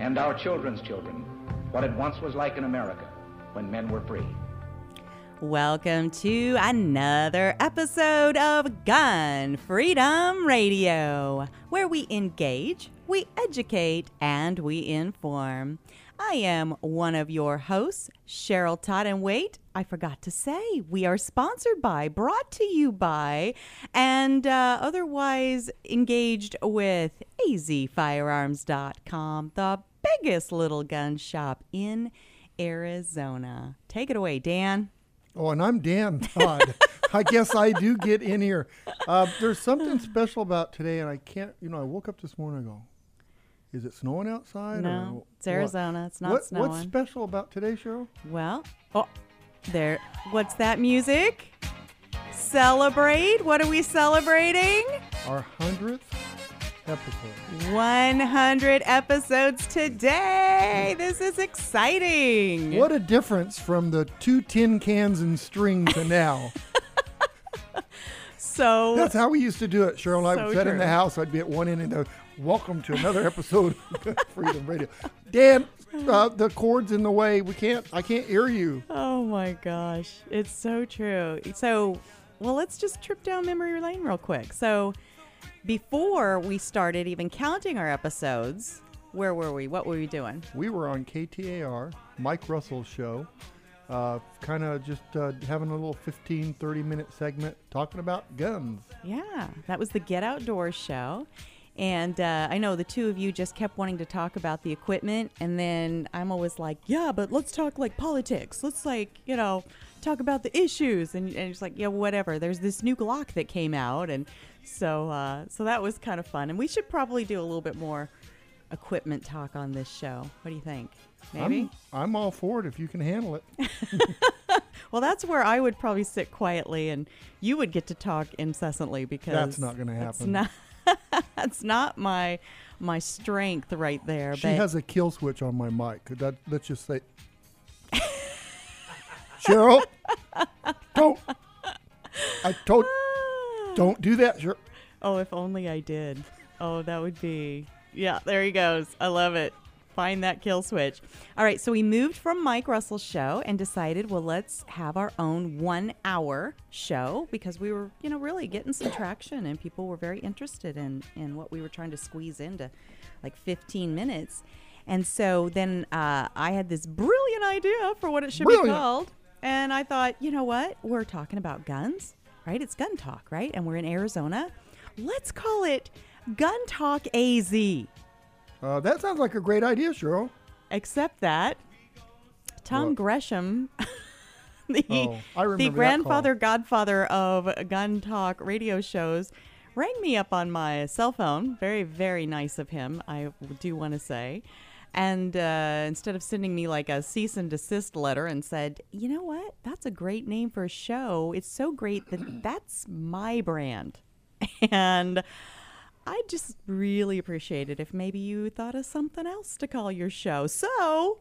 and our children's children what it once was like in America when men were free. Welcome to another episode of Gun Freedom Radio, where we engage, we educate, and we inform. I am one of your hosts, Cheryl Todd. And wait, I forgot to say, we are sponsored by, brought to you by, and uh, otherwise engaged with azfirearms.com, the biggest little gun shop in Arizona. Take it away, Dan. Oh, and I'm Dan Todd. I guess I do get in here. Uh, there's something special about today, and I can't, you know, I woke up this morning and I go, is it snowing outside? No, or it's Arizona. What? It's not what, snowing. What's special about today, Cheryl? Well, oh, there. What's that music? Celebrate. What are we celebrating? Our 100th episode. 100 episodes today. This is exciting. What a difference from the two tin cans and string to now. So, That's how we used to do it, Cheryl. I So would sit in the house. I'd be at one end and go, welcome to another episode of Freedom Radio. Dan, uh, the cord's in the way. We can't, I can't hear you. oh my gosh, it's so true. So, well, let's just trip down memory lane real quick. So, before we started even counting our episodes, where were we? What were we doing? We were on KTAR, Mike Russell's show, uh, kind of just uh, having a little 15, 30 minute segment talking about guns. Yeah, that was the Get Outdoors show. And uh, I know the two of you just kept wanting to talk about the equipment. And then I'm always like, yeah, but let's talk like politics. Let's like, you know, talk about the issues. And, and it's like, yeah, whatever. There's this new Glock that came out. And so, uh, so that was kind of fun. And we should probably do a little bit more equipment talk on this show. What do you think? Maybe? I'm, I'm all for it if you can handle it. well, that's where I would probably sit quietly and you would get to talk incessantly because That's not gonna It's happen. not, that's not my my strength right there. She but has a kill switch on my mic. Could that, let's just say, Cheryl, don't. I told, ah. don't do that, Cheryl. oh, if only I did. Oh, that would be. Yeah, there he goes. I love it. Find that kill switch. All right, so we moved from Mike Russell's show and decided, well, let's have our own one hour show because we were, you know, really getting some traction and people were very interested in, in what we were trying to squeeze into like 15 minutes. And so then uh, I had this brilliant idea for what it should be called. And I thought, you know what? We're talking about guns, right? It's gun talk, right? And we're in Arizona. Let's call it Gun Talk AZ. Uh, that sounds like a great idea, Cheryl. Except that Tom What? Gresham, the, Oh, the grandfather, godfather of gun talk radio shows, rang me up on my cell phone. Very, very nice of him, I do want to say. And uh, instead of sending me like a cease and desist letter and said, you know what? That's a great name for a show. It's so great that that's my brand. And I just really appreciate it if maybe you thought of something else to call your show. So,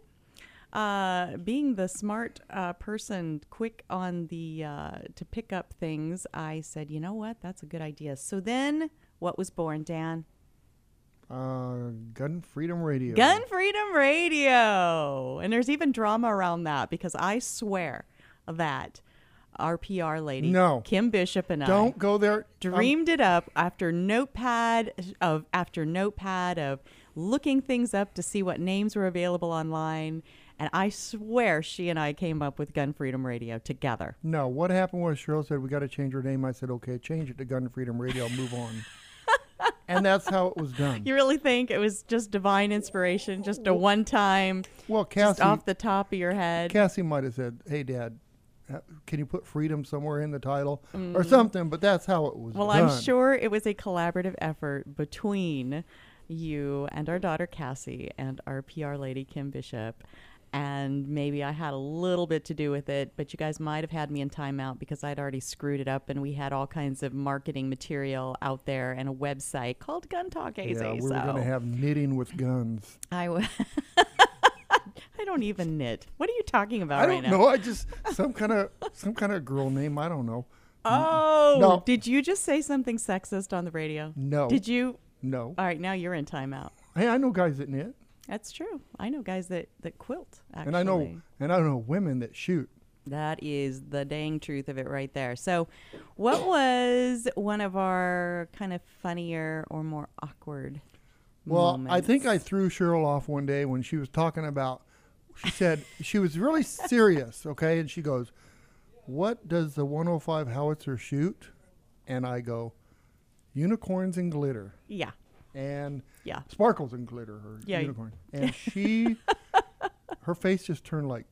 uh, being the smart uh, person, quick on the uh, to pick up things, I said, you know what, that's a good idea. So then, what was born, Dan? Uh, Gun Freedom Radio. Gun Freedom Radio, and there's even drama around that because I swear that our PR lady, No. Kim Bishop, and I Don't go there. Um, dreamed it up after notepad of after notepad of looking things up to see what names were available online and i swear she and i came up with gun freedom radio together No, what happened was Cheryl said we got to change her name. I said okay, change it to Gun Freedom Radio. Move on. and that's how it was done. you really think it was just divine inspiration just a one time Well, just Cassie, off the top of your head Cassie might have said, "Hey, Dad, can you put freedom somewhere in the title or something?" But that's how it was Mm. well done. i'm sure it was a collaborative effort between you and our daughter Cassie and our PR lady Kim Bishop. And maybe I had a little bit to do with it, but you guys might have had me in timeout because I'd already screwed it up and we had all kinds of marketing material out there and a website called Gun Talk AZ. yeah, we so going to have knitting with guns. I w- I don't even knit. What are you talking about I don't now? know. I just some kind of some kind of girl name. I don't know. Oh, No. did you just say something sexist on the radio? No. Did you? No. All right, now you're in timeout. Hey, I know guys that knit, That's true. I know guys that that quilt. Actually, and I know and I know women that shoot. that is the dang truth of it right there. So, what was one of our kind of funnier or more awkward? Well, I think I threw Cheryl off one day when she was talking about. She said she was really serious, okay, and she goes, "What does the 105 howitzer shoot?" And I go, "Unicorns and glitter." yeah, and yeah. sparkles and glitter or Yeah. unicorn. And she, her face just turned like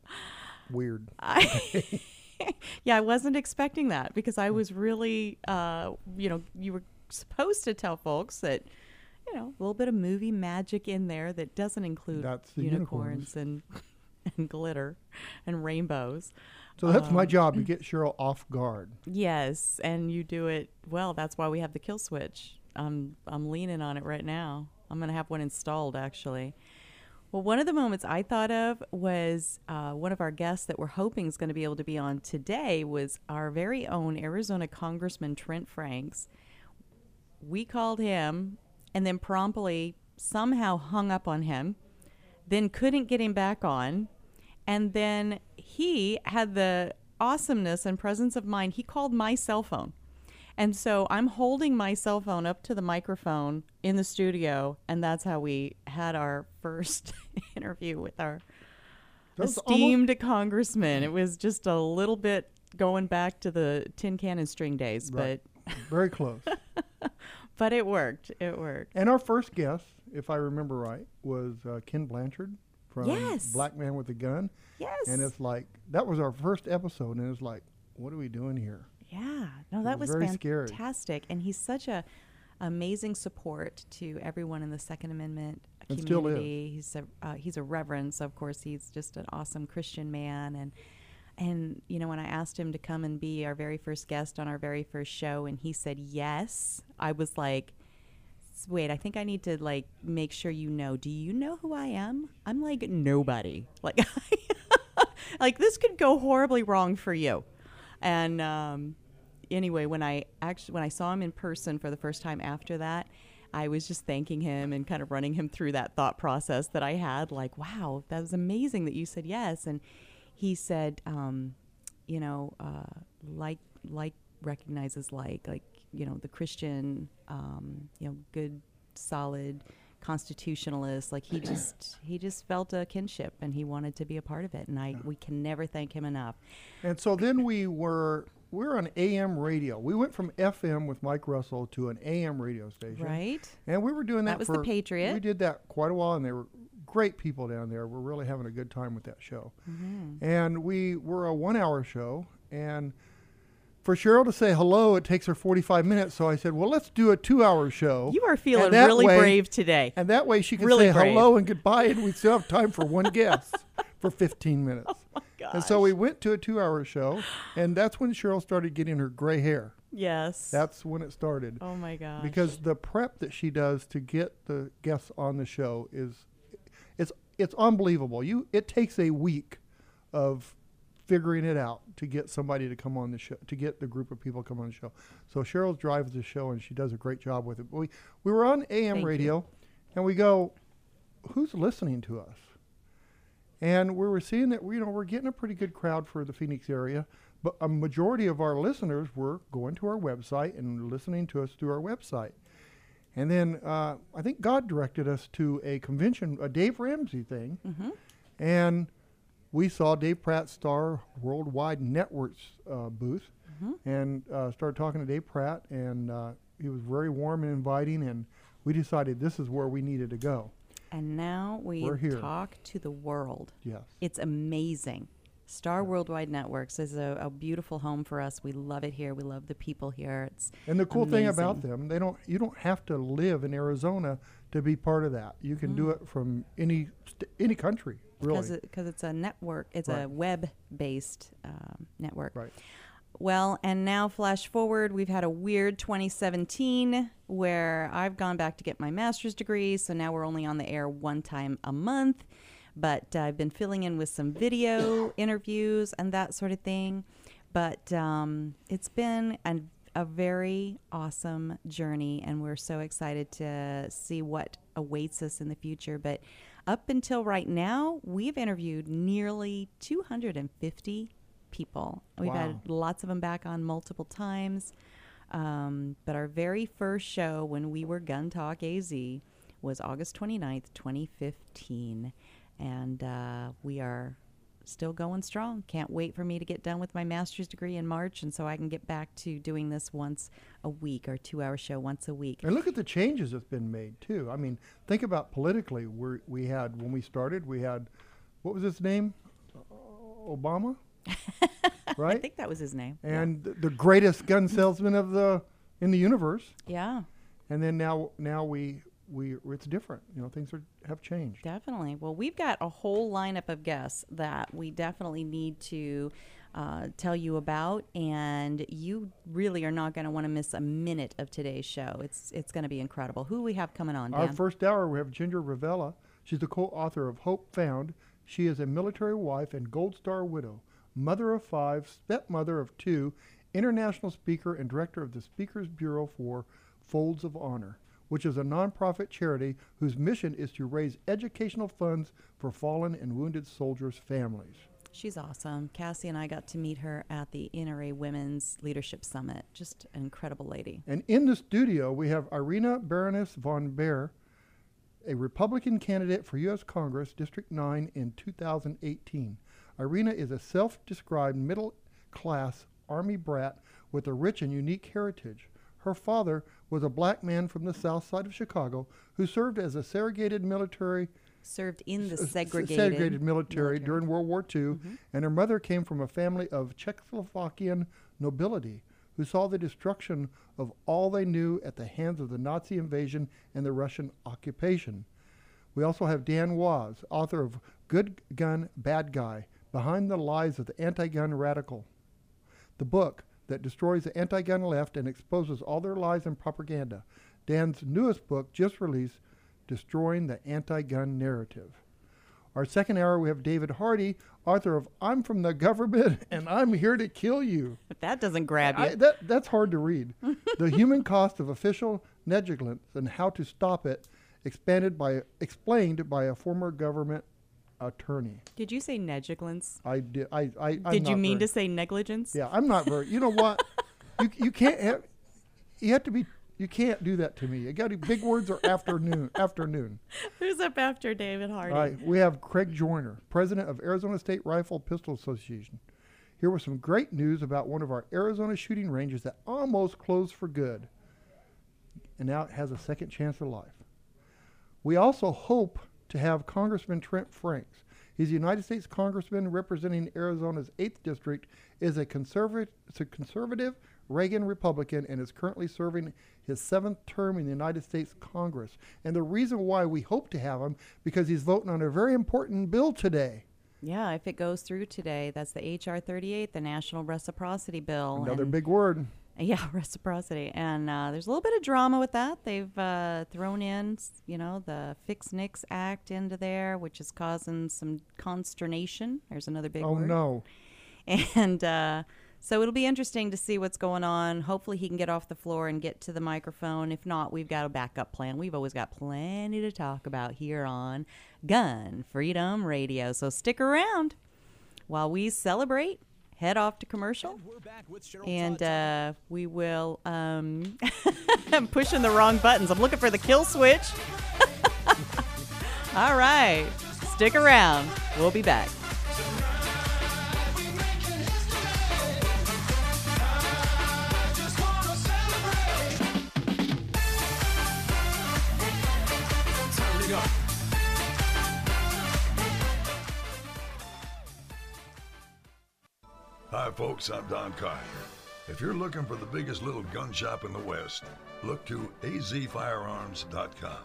weird. I, yeah, I wasn't expecting that because I was really, uh, you know, you were supposed to tell folks that, you know, a little bit of movie magic in there that doesn't include That's the unicorns and and glitter and rainbows. So that's my Um, job to get Cheryl off guard. Yes, and you do it well. That's why we have the kill switch. I'm I'm leaning on it right now. I'm gonna have one installed actually. Well, one of the moments I thought of was uh, one of our guests that we're hoping is going to be able to be on today was our very own Arizona Congressman Trent Franks. We called him and then promptly somehow hung up on him, then couldn't get him back on, and then he had the awesomeness and presence of mind. He called my cell phone. And so I'm holding my cell phone up to the microphone in the studio, and that's how we had our first interview with our That's almost- esteemed congressman. It was just a little bit going back to the tin can and string days, Right. Very close. but it worked. It worked. and our first guest, if I remember right, was uh, Ken Blanchard from Yes. Black Man with a Gun. Yes. And it's like, that was our first episode. And it's like, what are we doing here? Yeah, no, that was was, very scary. fantastic, and he's such a amazing support to everyone in the Second Amendment And still is. community. He's a uh, he's a reverend, so of course he's just an awesome Christian man, and and you know when I asked him to come and be our very first guest on our very first show, and he said yes, I was like. Wait, I think I need to like make sure you know. Do you know who I am? I'm like nobody. Like, like this could go horribly wrong for you. And um, anyway, when I actually when I saw him in person for the first time after that, I was just thanking him and kind of running him through that thought process that I had. Like, wow, that was amazing that you said yes. And he said, um, you know, uh, like like recognizes like like you know the Christian, um, you know, good solid constitutionalist like he just he just felt a kinship and he wanted to be a part of it. And i we can never thank him enough. And so then we were we were on AM radio. We went from FM with Mike Russell to an AM radio station. right And we were doing that, That was the for Patriot. We did that quite a while, and they were great people down there. We're really having a good time with that show. Mm-hmm. And we were a one-hour show, and for Cheryl to say hello, it takes her 45 minutes. So I said, "Well, let's do a two-hour show." You are feeling really way- brave today. And that way she can Really say brave. hello and goodbye, and we still have time for one guest for 15 minutes. And so we went to a two-hour show, and that's when Cheryl started getting her gray hair. Yes. That's when it started. oh my gosh. because the prep that she does to get the guests on the show is it's it's unbelievable. You it takes a week of figuring it out to get somebody to come on the show to get the group of people to come on the show. So Cheryl drives the show and she does a great job with it. But we we were on AM Thank you. radio and we go, who's listening to us? And we were seeing that you know we're getting a pretty good crowd for the Phoenix area, but a majority of our listeners were going to our website and listening to us through our website. And then uh, I think God directed us to a convention, a Dave Ramsey thing, Mm-hmm. and we saw Dave Pratt Star Worldwide Networks uh, booth, Mm-hmm. and uh, started talking to Dave Pratt, and uh, he was very warm and inviting, and we decided this is where we needed to go. And now we We're here. talk to the world. Yes. It's amazing. Star Worldwide Networks is a, a beautiful home for us. We love it here. We love the people here. It's And the cool thing about them, they don't you don't have to live in Arizona to be part of that. You can do it from any st- any country, really. because it, it's a network. It's a web-based um, network. right. Well, and now flash forward, we've had a weird 2017 where I've gone back to get my master's degree, so now we're only on the air one time a month. But uh, I've been filling in with some video interviews and that sort of thing. But um, it's been an, a very awesome journey, and we're so excited to see what awaits us in the future. But up until right now, we've interviewed nearly 250 people. We've Wow. had lots of them back on multiple times. Um, but our very first show when we were Gun Talk AZ was August 29th, 2015. And uh, we are still going strong. Can't wait for me to get done with my master's degree in March. And so I can get back to doing this once a week or two hour show once a week. And look at the changes that's been made too. I mean, think about politically. We we had when we started, we had what was his name? Uh, Obama, I think that was his name. and th- the greatest gun salesman of the in the universe. yeah. And then now now we we it's different. You know, things are have changed. Definitely. Well, we've got a whole lineup of guests that we definitely need to uh, tell you about, and you really are not going to want to miss a minute of today's show. It's it's going to be incredible. Who we have coming on, Our first hour, we have Ginger Ravella. She's the co-author of Hope Found. She is a military wife and Gold Star widow, mother of five, stepmother of two, international speaker, and director of the Speakers Bureau for Folds of Honor, which is a nonprofit charity whose mission is to raise educational funds for fallen and wounded soldiers' families. She's awesome. Cassie and I got to meet her at the NRA Women's Leadership Summit. Just an incredible lady. And in the studio, we have Irina Baroness von Behr, a Republican candidate for U.S. Congress, District 9 in 2018. Irina is a self described middle class Army brat with a rich and unique heritage. Her father was a black man from the south side of Chicago who served as a segregated military Served in the segregated, segregated military, military. Mm-hmm. during World War II, and her mother came from a family of Czechoslovakian nobility who saw the destruction of all they knew at the hands of the Nazi invasion and the Russian occupation. We also have Dan Wos, author of Good Gun, Bad Guy Behind the Lies of the Anti Gun Radical, the book that destroys the anti gun left and exposes all their lies and propaganda. Dan's newest book, just released, Destroying the Anti Gun Narrative. Our second hour, we have David Hardy, author of I'm from the Government and I'm Here to Kill You. If that doesn't grab you, I, that, that's hard to read. the human cost of official negligence and how to stop it, expanded by, explained by a former government attorney. did you say negligence? I did. I. I I'm did you mean very- to say negligence? Yeah, I'm not very. You know what? you you can't have. You have to be. You can't do that to me. You got to big words or afternoon. Afternoon. Who's up after David Hardy? All right. We have Craig Joyner, president of Arizona State Rifle Pistol Association. Here was some great news about one of our Arizona shooting ranges that almost closed for good, and now it has a second chance at life. We also hope to have Congressman Trent Franks. He's a United States Congressman representing Arizona's 8th District, is a conservative, a conservative Reagan Republican, and is currently serving his seventh term in the United States Congress. And the reason why we hope to have him, because he's voting on a very important bill today. Yeah, if it goes through today, that's the HR 38, the National Reciprocity Bill. Another and- big word. Yeah, reciprocity. And uh, there's a little bit of drama with that. They've uh, thrown in, you know, the Fix NICS Act into there, which is causing some consternation. There's another big Oh word. no. And uh, so it'll be interesting to see what's going on. Hopefully, he can get off the floor and get to the microphone. If not, we've got a backup plan. We've always got plenty to talk about here on Gun Freedom Radio. So stick around while we celebrate. Head off to commercial. We're back with Cheryl And uh, we will. Um, I'm pushing the wrong buttons. I'm looking for the kill switch. All right. Stick around. We'll be back. Folks. I'm Don Carter. If you're looking for the biggest little gun shop in the West, look to azfirearms.com.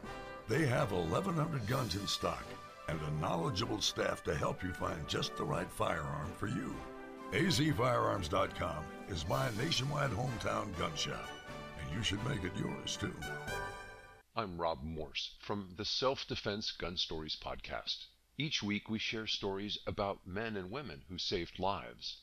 They have 1,100 guns in stock and a knowledgeable staff to help you find just the right firearm for you. AZFirearms.com is my nationwide hometown gun shop, and you should make it yours too. I'm Rob Morse from the Self Defense Gun Stories podcast. Each week we share stories about men and women who saved lives.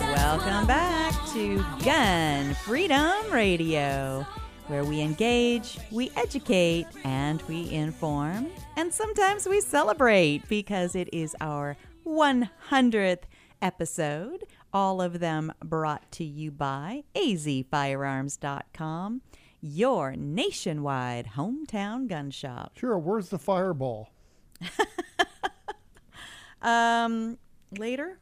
Welcome back to Gun Freedom Radio, where we engage, we educate, and we inform. And sometimes we celebrate because it is our 100th episode. All of them brought to you by azfirearms.com, your nationwide hometown gun shop. Sure, where's the fireball? Um, later,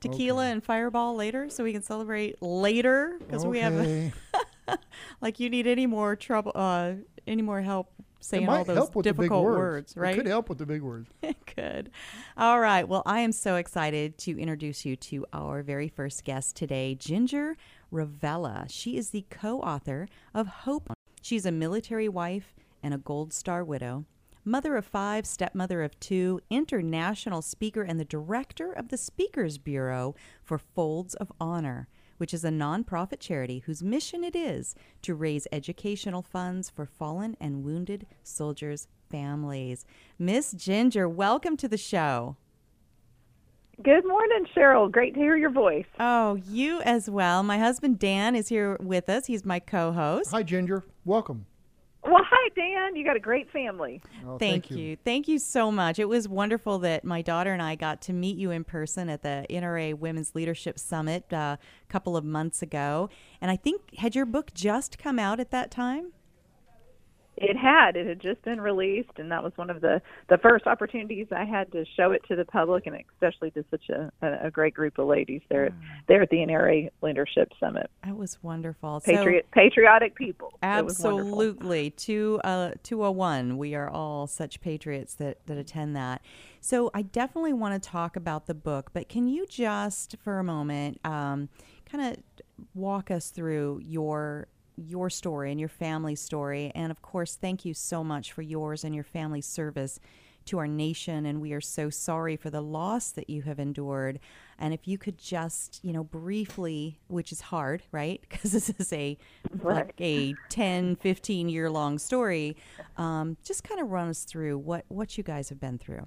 tequila and fireball later, so we can celebrate later because we have. Like you need any more trouble, uh, any more help saying all those help with the big difficult words. words, right? It could help with the big words. It could. All right. Well, I am so excited to introduce you to our very first guest today, Ginger Ravella. She is the co author of Hope. She's a military wife and a Gold Star widow, mother of five, stepmother of two, international speaker, and the director of the Speakers Bureau for Folds of Honor. Which is a nonprofit charity whose mission it is to raise educational funds for fallen and wounded soldiers' families. Miss Ginger, welcome to the show. Good morning, Cheryl. Great to hear your voice. Oh, you as well. My husband Dan is here with us. He's my co host. Hi, Ginger. Welcome. Well, hi, Dan. You got a great family. Oh, Thank, you. Thank you so much. It was wonderful that my daughter and I got to meet you in person at the NRA Women's Leadership Summit uh, a couple of months ago. And I think, had your book just come out at that time? It had. It had just been released, and that was one of the the first opportunities I had to show it to the public, and especially to such a, a, a great group of ladies there there at the NRA Leadership Summit. That was wonderful. So- Patriot, patriotic people. It was wonderful. Absolutely. Two uh two oh one. We are all such patriots that, that attend that. So I definitely want to talk about the book, but can you just for a moment um, kind of walk us through your your story and your family's story. And of course thank you so much for yours and your family's service to our nation. And we are so sorry for the loss that you have endured. And if you could just you know briefly which is hard right? Because this is a like a 10 15 year long story um, just kind of run us through what what you guys have been through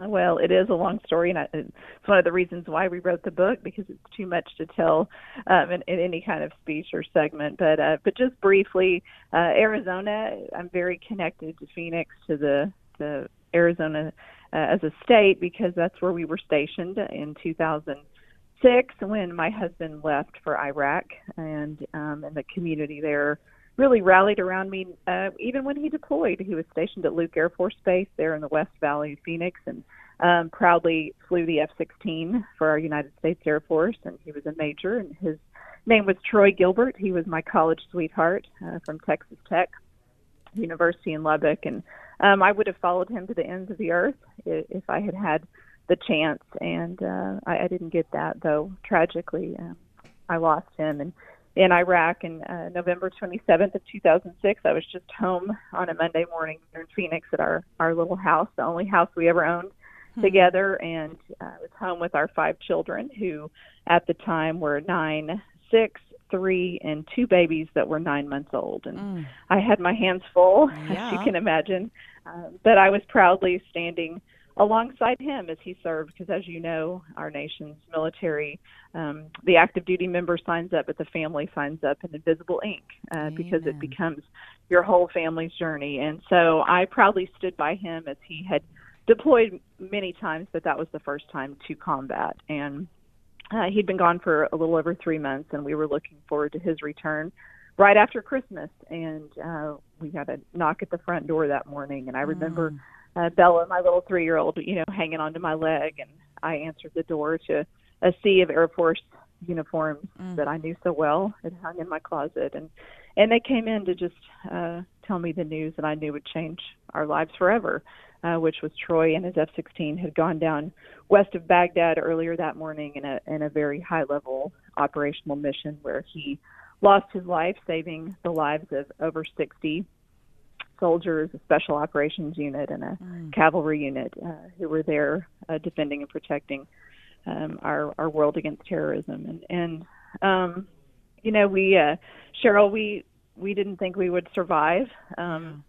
Well, it is a long story, and I, it's one of the reasons why we wrote the book because it's too much to tell um, in, in any kind of speech or segment. But uh, but just briefly, uh, Arizona. I'm very connected to Phoenix, to the the Arizona uh, as a state because that's where we were stationed in 2006 when my husband left for Iraq, and um, and the community there really rallied around me uh, even when he deployed. He was stationed at Luke Air Force Base there in the West Valley of Phoenix and um, proudly flew the F 16 for our United States Air Force. And he was a major, and his name was Troy Gilbert. He was my college sweetheart uh, from Texas Tech. University in Lubbock, and um, I would have followed him to the ends of the earth if, I had had the chance, and uh, I, I didn't get that though. Tragically, um, I lost him, and in Iraq in uh, November 27th of 2006. I was just home on a Monday morning here in Phoenix at our our little house, the only house we ever owned mm-hmm. together, and uh, I was home with our five children, who at the time were nine, six, three, and two babies that were nine months old, and mm. I had my hands full, yeah. as you can imagine. Uh, but I was proudly standing alongside him as he served, because as you know, our nation's military, um, the active duty member signs up, but the family signs up in invisible ink uh, because it becomes your whole family's journey. And so I proudly stood by him as he had deployed many times, but that was the first time to combat. And uh, he'd been gone for a little over three months, and we were looking forward to his return right after Christmas. And uh, we had a knock at the front door that morning, and I remember. Mm uh, Bella, my little three year old, you know, hanging onto my leg, and I answered the door to a sea of Air Force uniforms mm. that I knew so well. It hung in my closet, and and they came in to just uh, tell me the news that I knew would change our lives forever, uh, which was Troy and his F-16 had gone down west of Baghdad earlier that morning in a in a very high level operational mission where he lost his life, saving the lives of over 60 soldiers, a special operations unit, and a mm. cavalry unit uh, who were there uh, defending and protecting um, our our world against terrorism. And and um, you know, we uh, Cheryl, we we didn't think we would survive um,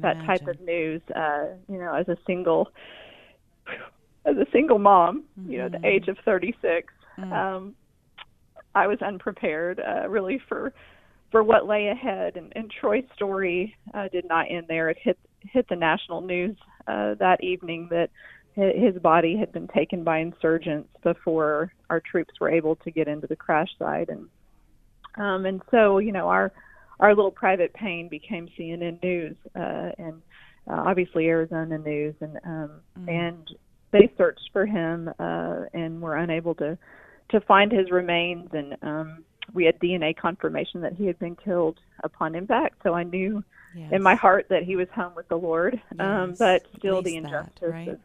that imagine. type of news. Uh, you know, as a single as a single mom, mm-hmm. you know, the age of 36. Mm. Um, I was unprepared, uh, really, for for what lay ahead. And, and Troy's story uh, did not end there. It hit hit the national news uh, that evening that his body had been taken by insurgents before our troops were able to get into the crash site. And um, and so you know our our little private pain became CNN news uh, and uh, obviously Arizona news, and um, mm. and they searched for him uh, and were unable to to find his remains and um, we had DNA confirmation that he had been killed upon impact. So I knew yes. in my heart that he was home with the Lord. Um, yes. Um, but still, the injustice that, right? of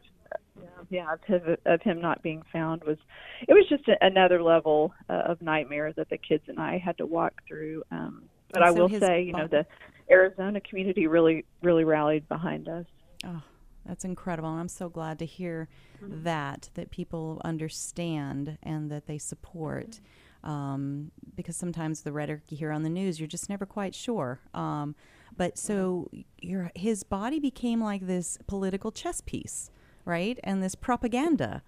yeah, of, of him not being found was it was just a, another level uh, of nightmare that the kids and I had to walk through. Um, but I will say, you know, the Arizona community really really rallied behind us. Oh, that's incredible. And I'm so glad to hear mm-hmm. that that people understand and that they support. Mm-hmm um, because sometimes the rhetoric you hear on the news, you're just never quite sure. Um, but so your his body became like this political chess piece, right? And this propaganda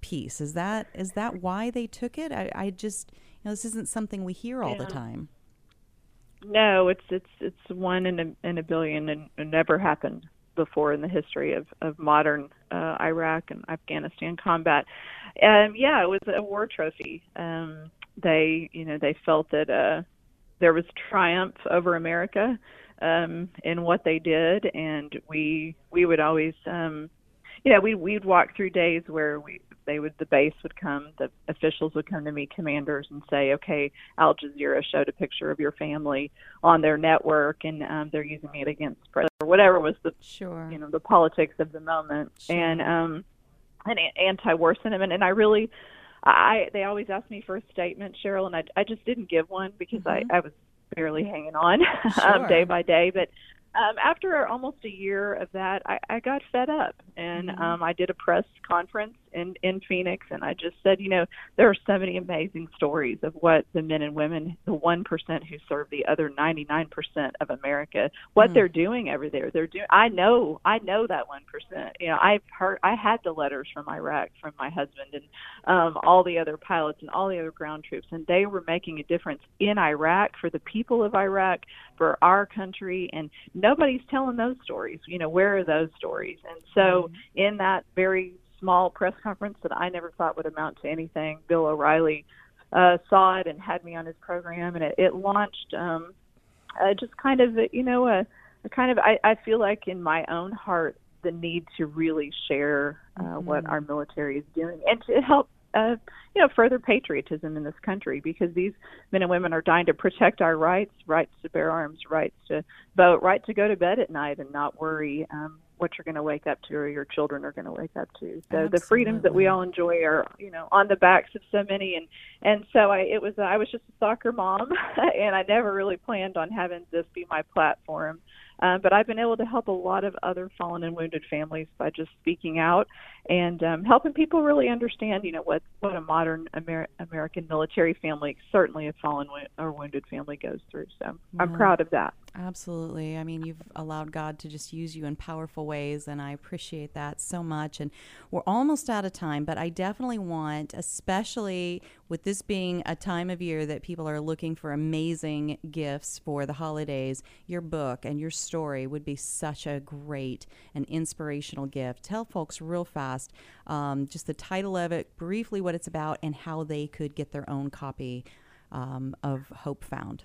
piece. Is that is that why they took it? I, I just you know this isn't something we hear all yeah. the time. No, it's it's it's one in a in a billion, and it never happened before in the history of of modern uh, Iraq and Afghanistan combat. Um, yeah, it was a war trophy. Um, they, you know, they felt that uh, there was triumph over America um, in what they did, and we we would always, um, you know, we we'd walk through days where we they would the base would come, the officials would come to me, commanders, and say, okay, Al Jazeera showed a picture of your family on their network, and um, they're using it against president or whatever was the sure. you know the politics of the moment, sure. and um, an anti-war sentiment, and I really I they always ask me for a statement, Cheryl, and I I just didn't give one because mm-hmm. I I was barely hanging on sure. um, day by day. But um, after almost a year of that, I, I got fed up, and mm-hmm. um, I did a press conference in in Phoenix, and I just said, you know, there are so many amazing stories of what the men and women, the one percent who serve the other ninety nine percent of America, what mm. they're doing over there. They're doing. I know, I know that one percent. You know, I've heard, I had the letters from Iraq from my husband and um, all the other pilots and all the other ground troops, and they were making a difference in Iraq for the people of Iraq, for our country, and nobody's telling those stories. You know, where are those stories? And so, mm. in that very small press conference that I never thought would amount to anything. Bill O'Reilly uh, saw it and had me on his program, and it, it launched um, uh, just kind of, you know, a, a kind of, I, I feel like in my own heart, the need to really share uh, mm-hmm. what our military is doing and to help uh, you know, further patriotism in this country because these men and women are dying to protect our rights, rights to bear arms, rights to vote, right to go to bed at night and not worry. Um, what you're going to wake up to or your children are going to wake up to. So the freedoms that we all enjoy are, you know, on the backs of so many and and so I it was I was just a soccer mom and I never really planned on having this be my platform. Um, but I've been able to help a lot of other fallen and wounded families by just speaking out and um, helping people really understand, you know, what what a modern Amer- American military family, certainly a fallen or wounded family, goes through. So I'm proud of that. Absolutely. I mean, you've allowed God to just use you in powerful ways, and I appreciate that so much. And we're almost out of time, but I definitely want, especially with this being a time of year that people are looking for amazing gifts for the holidays, your book and your story would be such a great and inspirational gift. Tell folks real fast um, just the title of it, briefly what it's about, and how they could get their own copy um, of Hope Found.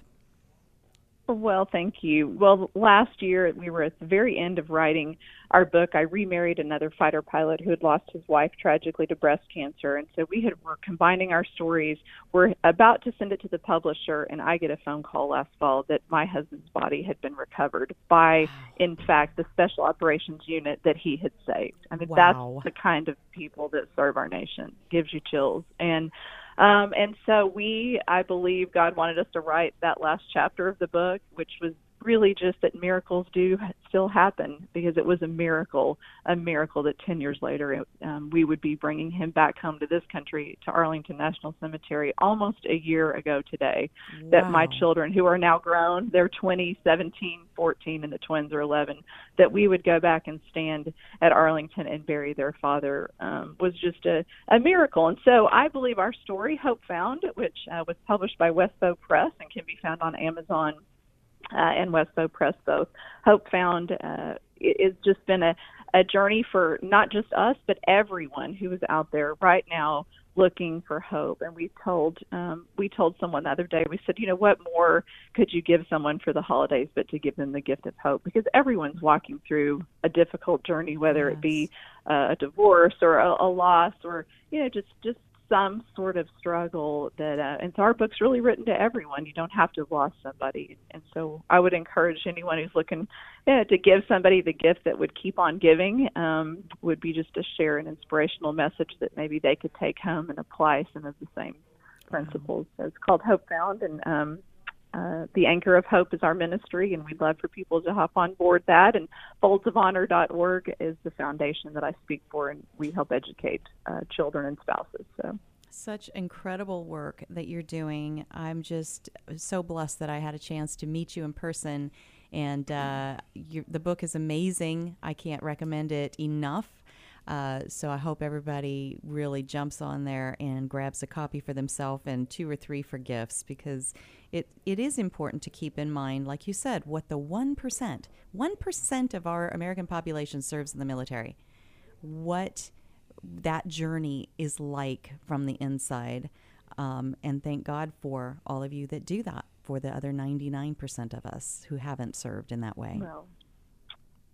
Well, thank you. Well, last year we were at the very end of writing our book. I remarried another fighter pilot who had lost his wife tragically to breast cancer, and so we had were combining our stories. We're about to send it to the publisher, and I get a phone call last fall that my husband's body had been recovered by, in fact, the special operations unit that he had saved. I mean, wow. that's the kind of people that serve our nation. Gives you chills, and um, and so we, I believe, God wanted us to write that last chapter of the book, which was really just that miracles do still happen because it was a miracle, a miracle that 10 years later it, um, we would be bringing him back home to this country, to Arlington National Cemetery, almost a year ago today. Wow. That my children, who are now grown, they're 20, 17, 14, and the twins are 11, that we would go back and stand at Arlington and bury their father um, was just a, a miracle. And so I believe our story, Hope Found, which uh, was published by Westbow Press and can be found on Amazon uh, and Westbow Press both. Hope Found uh, it's just been a, a journey for not just us, but everyone who is out there right now looking for hope. And we told um, we told someone the other day. We said, you know, what more could you give someone for the holidays but to give them the gift of hope? Because everyone's walking through a difficult journey, whether yes. it be uh, a divorce or a, a loss or you know just just some sort of struggle that uh, and so our book's really written to everyone. You don't have to have lost somebody. And so i would encourage anyone who's looking to give somebody the gift that would keep on giving um, would be just to share an inspirational message that maybe they could take home and apply some of the same principles. So it's called hope found. And um, uh, the Anchor of Hope is our ministry, and we'd love for people to hop on board that. And foldsofhonor.org is the foundation that I speak for, and we help educate uh, children and spouses. So. Such incredible work that you're doing. I'm just so blessed that I had a chance to meet you in person. And uh, the book is amazing. I can't recommend it enough. Uh, so I hope everybody really jumps on there and grabs a copy for themselves and two or three for gifts because it, it is important to keep in mind, like you said, what the 1%, 1% of our American population serves in the military. What that journey is like from the inside. Um, and thank God for all of you that do that, for the other 99% of us who haven't served in that way. Well,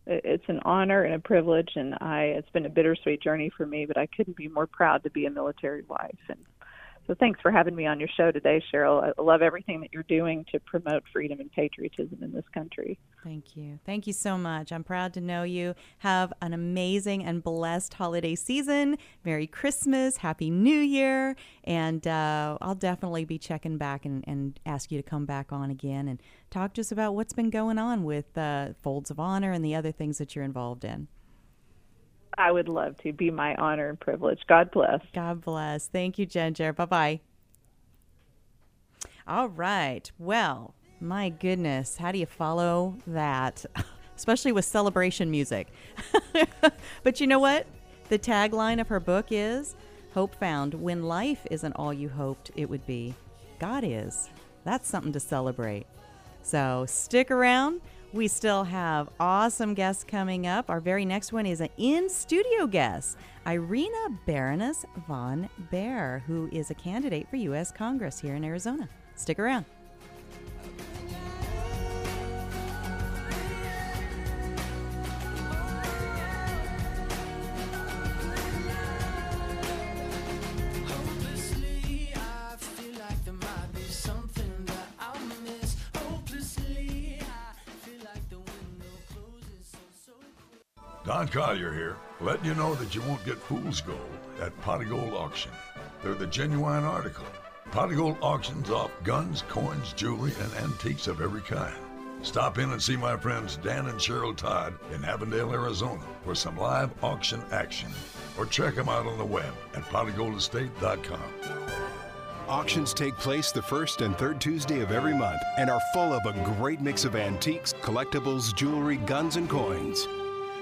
it's an honor and a privilege, and I it's been a bittersweet journey for me, but I couldn't be more proud to be a military wife. And so thanks for having me on your show today, Cheryl. I love everything that you're doing to promote freedom and patriotism in this country. Thank you. Thank you so much. I'm proud to know you. Have an amazing and blessed holiday season. Merry Christmas. Happy New Year. And uh, I'll definitely be checking back and, and ask you to come back on again and talk to us about what's been going on with uh, Folds of Honor and the other things that you're involved in. I would love to. Be my honor and privilege. God bless. God bless. Thank you, Ginger. Bye bye. All right. Well, my goodness, how do you follow that? Especially with celebration music. but you know what? The tagline of her book is Hope Found When Life Isn't All You Hoped It Would Be, God is. That's something to celebrate. So stick around. We still have awesome guests coming up. Our very next one is an in studio guest, Irina Baroness von Behr, who is a candidate for U.S. Congress here in Arizona. Stick around. Don Collier here, letting you know that you won't get fool's gold at Pot Gold Auction. They're the genuine article. Pot Gold auctions off guns, coins, jewelry, and antiques of every kind. Stop in and see my friends Dan and Cheryl Todd in Avondale, Arizona for some live auction action. Or check them out on the web at potofgoldestate.com. Auctions take place the first and third Tuesday of every month and are full of a great mix of antiques, collectibles, jewelry, guns, and coins.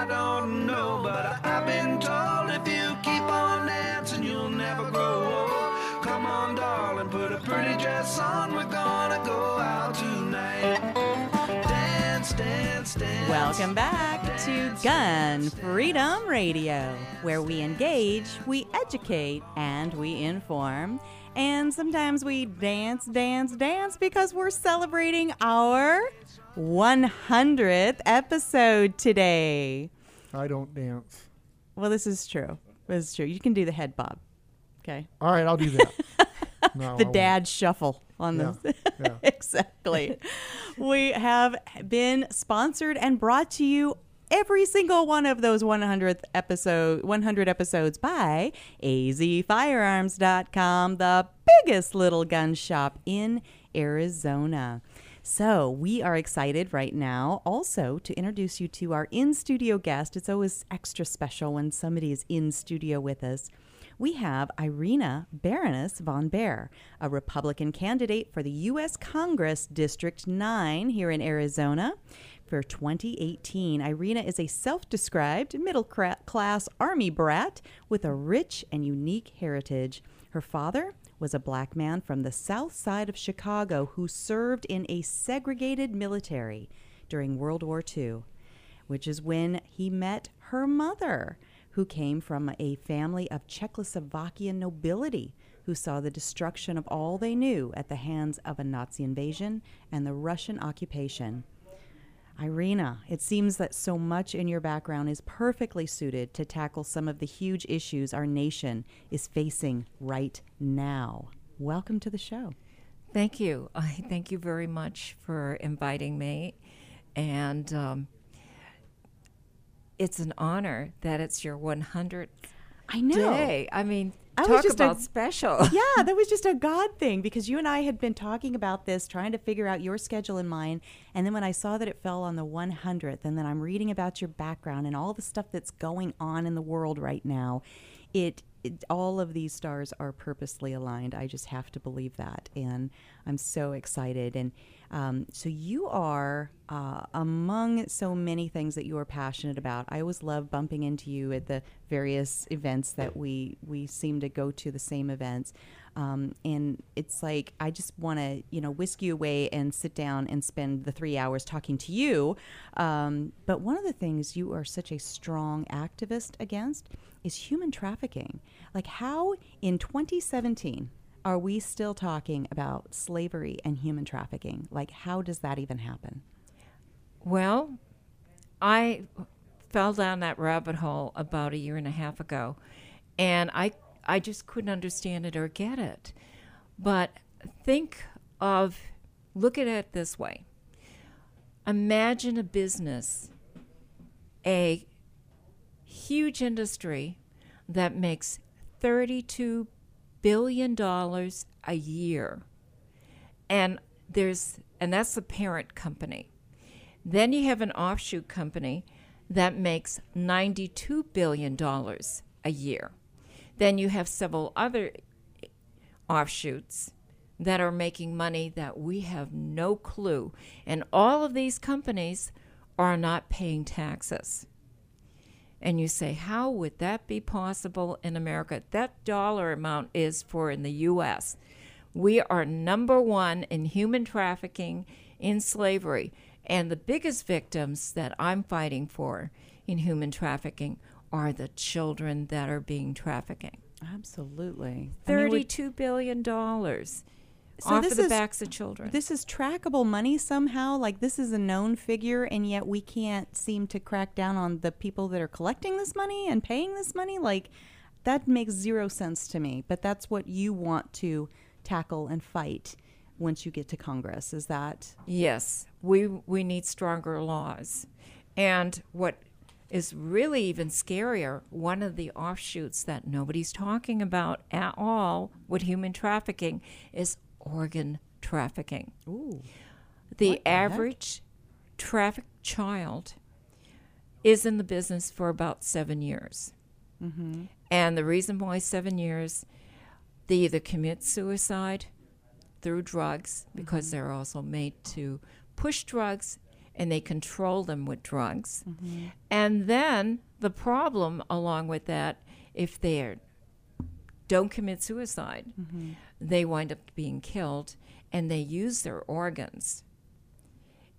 I don't know, but I, have been told if you keep on dancing, you'll never grow old. Come on, darling, put a pretty dress on. We're gonna go out tonight. Dance, dance, dance. Welcome back to Gun Freedom Radio, where we engage, we educate, and we inform. And sometimes we dance, dance, dance because we're celebrating our 100th episode today. I don't dance. Well, this is true. This is true. You can do the head bob. Okay. All right, I'll do that. No, the I won't. dad shuffle on Yeah, this. yeah. exactly. we have been sponsored and brought to you every single one of those 100th episode 100 episodes by azfirearms.com, the biggest little gun shop in Arizona. So, we are excited right now also to introduce you to our in studio guest. It's always extra special when somebody is in studio with us. We have Irina Baroness von Behr, a Republican candidate for the U.S. Congress District 9 here in Arizona. For 2018, Irina is a self described middle class Army brat with a rich and unique heritage. Her father was a black man from the south side of Chicago who served in a segregated military during World War II, which is when he met her mother, who came from a family of Czechoslovakian nobility who saw the destruction of all they knew at the hands of a Nazi invasion and the Russian occupation. Irina, it seems that so much in your background is perfectly suited to tackle some of the huge issues our nation is facing right now. Welcome to the show. Thank you. I thank you very much for inviting me. And um, it's an honor that it's your 100th I know. day. I mean, I talk was just about a, special. yeah, that was just a God thing because you and I had been talking about this, trying to figure out your schedule and mine. And then when I saw that it fell on the 100th, and then I'm reading about your background and all the stuff that's going on in the world right now, it, it all of these stars are purposely aligned. I just have to believe that, and I'm so excited. And um, so you are uh, among so many things that you are passionate about. I always love bumping into you at the various events that we we seem to go to the same events, um, and it's like I just want to you know whisk you away and sit down and spend the three hours talking to you. Um, but one of the things you are such a strong activist against is human trafficking. Like how in 2017 are we still talking about slavery and human trafficking? Like, how does that even happen? Well, I fell down that rabbit hole about a year and a half ago, and I I just couldn't understand it or get it. But think of look at it this way. Imagine a business, a huge industry that makes $32 billion dollars a year. And there's and that's the parent company. Then you have an offshoot company that makes $92 billion a year. Then you have several other offshoots that are making money that we have no clue. And all of these companies are not paying taxes. And you say, how would that be possible in America? That dollar amount is for in the U.S. We are number one in human trafficking, in slavery. And the biggest victims that I'm fighting for in human trafficking are the children that are being trafficking. Absolutely. I mean, Thirty-two billion dollars off of the backs of children. This is trackable money somehow. Like this is a known figure, and yet we can't seem to crack down on the people that are collecting this money and paying this money. Like that makes zero sense to me. But that's what you want to tackle and fight once you get to Congress. Is that Yes, we we need stronger laws. And what is really even scarier, one of the offshoots that nobody's talking about at all with human trafficking is organ trafficking. Ooh. The What the heck? average trafficked child is in the business for about seven years. Mhm. And the reason why seven years, they either commit suicide through drugs because Mhm. they're also made to push drugs and they control them with drugs. Mhm. And then the problem along with that, if they don't commit suicide, Mhm. they wind up being killed and they use their organs.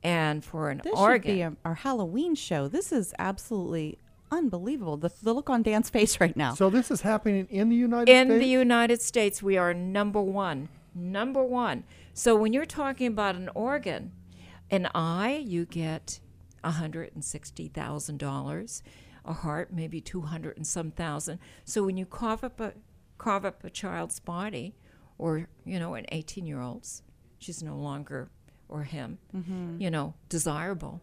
And for an this organ, should be a, our Halloween show? This is absolutely unbelievable. The, the look on Dan's face right now. So this is happening in the United in States. In the United States, we are number one. Number one. So when you're talking about an organ, an eye, you get $160,000. A heart, maybe 200 and some thousand. So when you cough up a carve up a child's body, or you know, an 18 year old's, she's no longer, or him, Mhm. you know, desirable.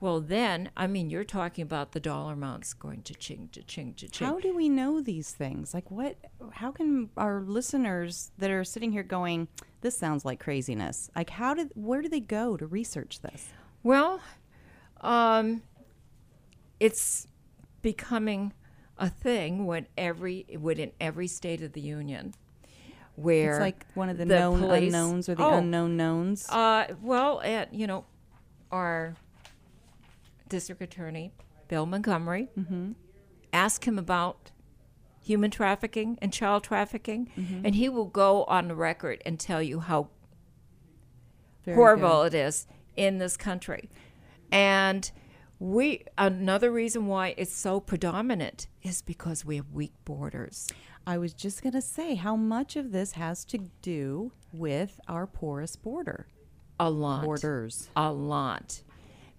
Well, then, I mean, you're talking about the dollar amounts going to ching, to ching, to ching. How do we know these things? Like what how can our listeners that are sitting here going, this sounds like craziness. Like how did where do they go to research this? Well, um, it's becoming a thing when every within every state of the union, where It's like one of the known unknowns or the Oh, unknown knowns. Uh, well, at you know, our district attorney Bill Montgomery, Mhm. ask him about human trafficking and child trafficking, Mhm. and he will go on the record and tell you how Very horrible good. it is in this country. And we another reason why it's so predominant is because we have weak borders. I was just going to say how much of this has to do with our porous border. A lot. Borders. A lot.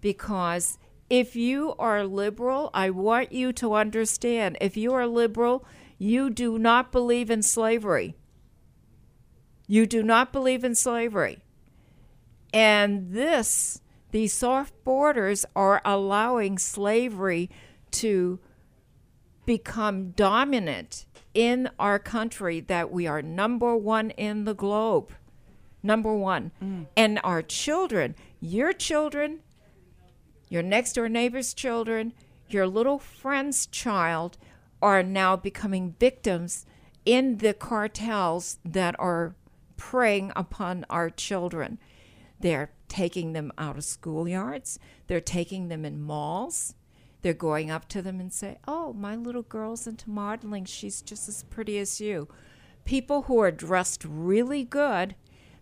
Because if you are liberal, I want you to understand if you are liberal, you do not believe in slavery. You do not believe in slavery. And this, these soft borders are allowing slavery to become dominant in our country that we are number one in the globe. Number one. Mm. And our children, your children, your next door neighbor's children, your little friend's child are now becoming victims in the cartels that are preying upon our children. They're taking them out of schoolyards, they're taking them in malls. They're going up to them and say, "Oh, my little girl's into modeling. She's just as pretty as you." People who are dressed really good,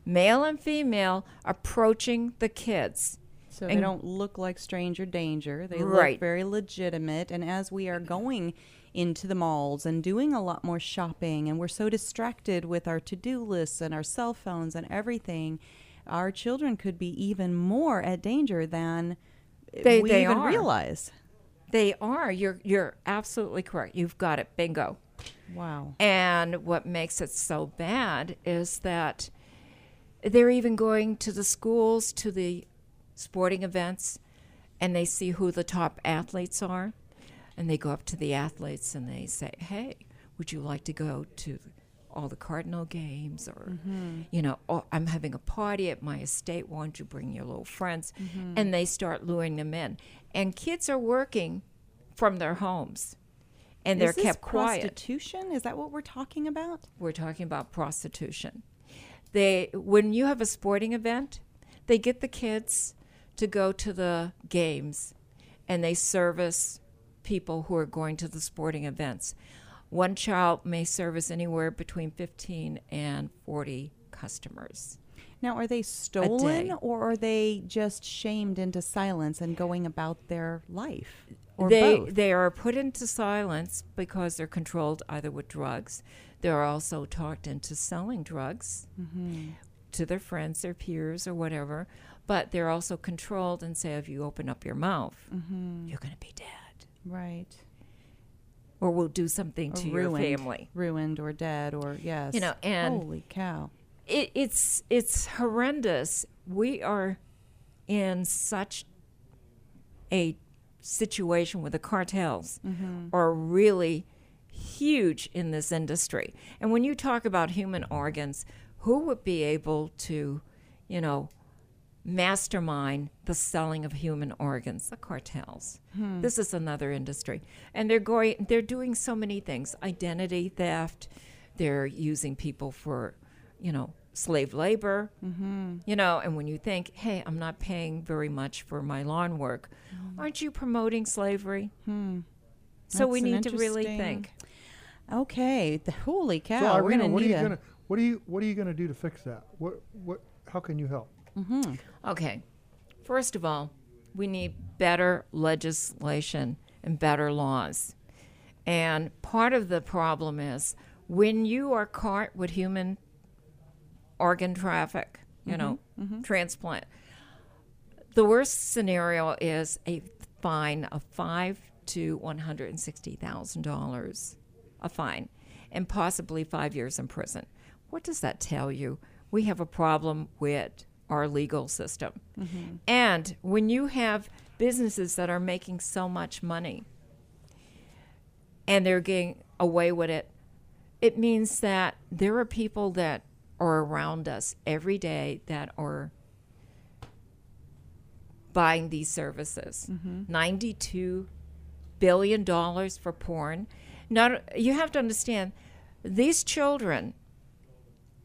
male and female, approaching the kids. So they don't look like stranger danger. They Right. look very legitimate. And as we are going into the malls and doing a lot more shopping, and we're so distracted with our to do lists and our cell phones and everything, our children could be even more at danger than They, we they even are. realize. They are. You're you're absolutely correct. You've got it. Bingo. Wow. And what makes it so bad is that they're even going to the schools, to the sporting events, and they see who the top athletes are. And they go up to the athletes and they say, Hey, would you like to go to all the Cardinal games? Or, Mhm. you know, oh, I'm having a party at my estate. Why don't you bring your little friends? Mhm. And they start luring them in. And kids are working from their homes. And they're this kept quiet. Prostitution? Is that what we're talking about? We're talking about prostitution. They when you have a sporting event, they get the kids to go to the games and they service people who are going to the sporting events. One child may service anywhere between 15 and 40 customers. Now, are they stolen or are they just shamed into silence and going about their life? Or they both? they are put into silence because they're controlled either with drugs. They're also talked into selling drugs Mhm. to their friends, their peers, or whatever. But they're also controlled and say, if you open up your mouth, Mhm. you're going to be dead, Right. Or we'll do something Or to ruined, your family. Ruined or dead or, yes. You know, and Holy cow. it, it's it's horrendous. We are in such a situation where the cartels Mhm. are really huge in this industry. And when you talk about human organs, who would be able to, you know, mastermind the selling of human organs? The cartels. Hmm. This is another industry. And they're going they're doing so many things. Identity theft. They're using people for, you know, slave labor. Mhm. You know, and when you think, "Hey, I'm not paying very much for my lawn work." Aren't you promoting slavery? Hmm. So we That's an need to really think. Okay. The, holy cow. So We're Irina, gonna what are you a- gonna what are you what are you gonna do to fix that? What what how can you help? Mm-hmm. Okay. First of all, we need better legislation and better laws. And part of the problem is when you are caught with human organ traffic, you know, mhm. transplant, the worst scenario is a fine of five to one hundred and sixty thousand dollars, a fine, and possibly five years in prison. What does that tell you? We have a problem with our legal system, Mhm. and when you have businesses that are making so much money, and they're getting away with it, it means that there are people that are around us every day that are buying these services. Mhm. 92 billion dollars for porn. Not you have to understand these children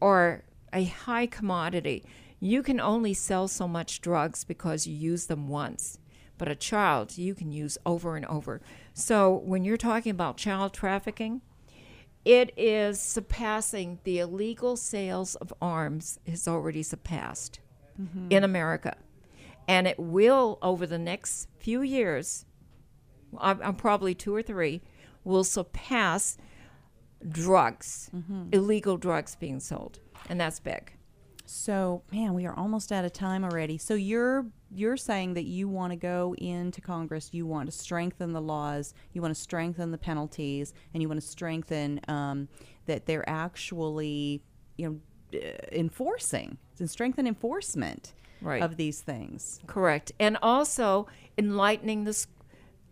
are a high commodity. You can only sell so much drugs because you use them once. But a child you can use over and over. So when you're talking about child trafficking, it is surpassing the illegal sales of arms has already surpassed Mhm. in America. And it will over the next few years, I'm, I'm probably two or three, will surpass drugs, Mhm. illegal drugs being sold. And that's big. So, man, we are almost out of time already. So you're you're saying that you want to go into Congress, you want to strengthen the laws, you want to strengthen the penalties, and you want to strengthen um, that they're actually, you know, uh, enforcing and strengthen enforcement Right. of these things. Correct. And also enlightening the s-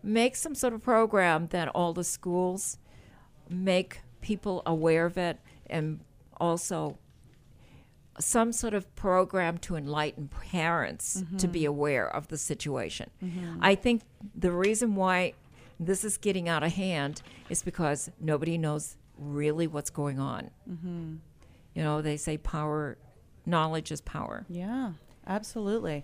make some sort of program that all the schools make people aware of it and also some sort of program to enlighten parents to be aware of the situation. Mhm. I think the reason why this is getting out of hand is because nobody knows really what's going on. Mhm. You know, they say power, knowledge is power. Yeah, absolutely.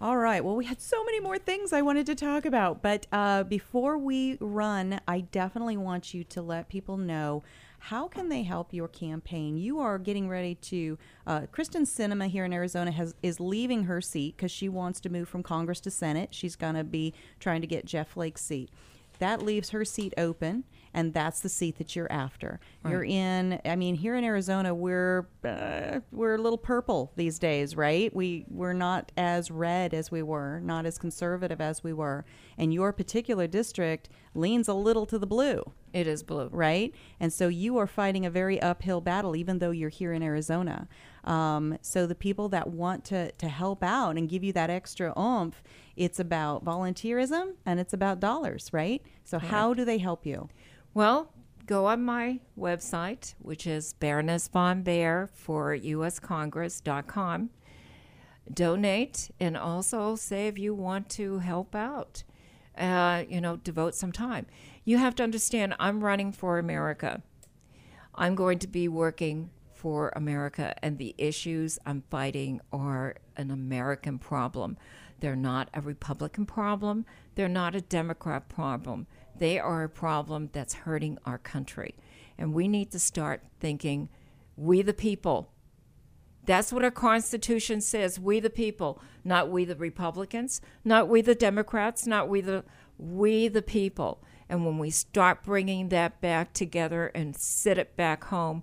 All right. Well, we had so many more things I wanted to talk about, but uh, before we run, I definitely want you to let people know how can they help your campaign. You are getting ready to. Uh, Kyrsten Sinema here in Arizona has is leaving her seat because she wants to move from Congress to Senate. She's going to be trying to get Jeff Flake's seat. That leaves her seat open, and that's the seat that you're after. Right. You're in. I mean, here in Arizona, we're uh, we're a little purple these days, right? We we're not as red as we were, not as conservative as we were, and your particular district leans a little to the blue. It is blue, right? And so you are fighting a very uphill battle, even though you're here in Arizona. Um, so the people that want to to help out and give you that extra oomph, it's about volunteerism and it's about dollars, right? So how do they help you? Well, go on my website, which is Baroness Von Behr for uscongress.com. Donate and also say if you want to help out, uh, you know, devote some time. You have to understand, I'm running for America. I'm going to be working for America, and the issues I'm fighting are an American problem. They're not a Republican problem, they're not a Democrat problem. They are a problem that's hurting our country. And we need to start thinking, we the people. That's what our Constitution says. We the people, not we the Republicans, not we the Democrats, not we the we the people. And when we start bringing that back together and sit it back home,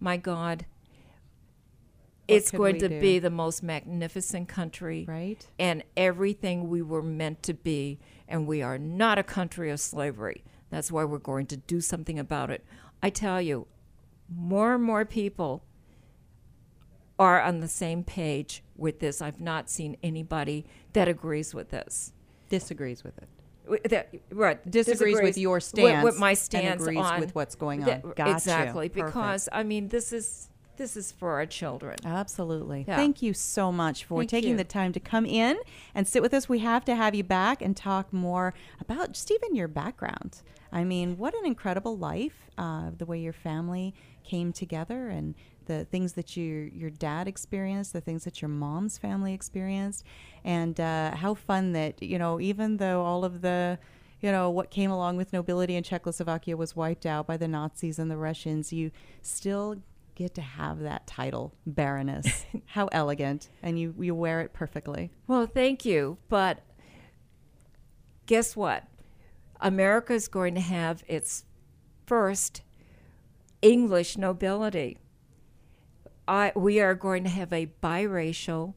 my God, it's going to do? be the most magnificent country, right? And everything we were meant to be. And we are not a country of slavery. That's why we're going to do something about it. I tell you, more and more people are on the same page with this. I've not seen anybody that agrees with this. Disagrees with it. That, right. Disagrees with your stance With, my and stance agrees on with what's going that- on. Got you. exactly. Perfect. Because I mean, this is this is for our children. Absolutely. Yeah. Thank you so much for Thank taking you. the time to come in and sit with us. We have to have you back and talk more about just even your background. I mean, what an incredible life, uh, the way your family came together and the things that you, your dad experienced, the things that your mom's family experienced, and uh, how fun that you know, even though all of the you know what came along with nobility in Czechoslovakia was wiped out by the Nazis and the Russians, you still get to have that title, Baroness. how elegant, and you you wear it perfectly. Well, thank you. But guess what? America is going to have its first English nobility. I, we are going to have a biracial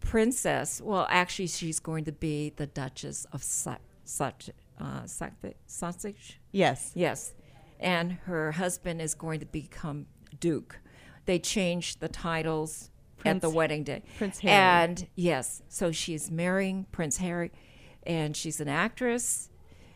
princess. Well, actually, she's going to be the Duchess of Su- Such, uh, Sussex. Yes. Yes. And her husband is going to become Duke. They changed the titles at the wedding day. Prince Harry. And yes, so she's marrying Prince Harry, and she's an actress.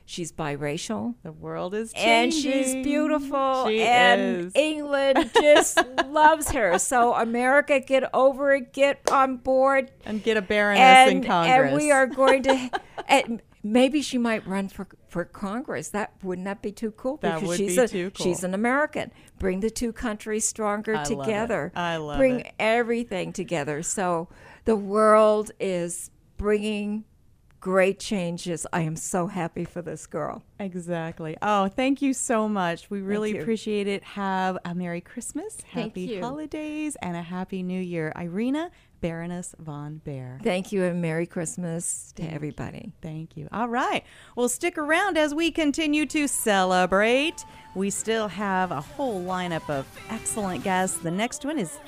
She's biracial. The world is changing. And she's beautiful. She and is. England just loves her. So America, get over it. Get on board. And get a baroness and, in Congress. And we are going to. and maybe she might run for for Congress. That wouldn't that be too cool? That because would she's be a, too cool. She's an American. Bring the two countries stronger I love it. together. I love Bring it. everything together. So the world is bringing great changes. I am so happy for this girl. Exactly. Oh, thank you so much. We really appreciate it. Have a Merry Christmas, Happy. Holidays, and a Happy New Year. Irina, Baroness von Behr. Thank you and Merry Christmas to everybody. Thank you. All right. Well, stick around as we continue to celebrate. We still have a whole lineup of excellent guests. The next one is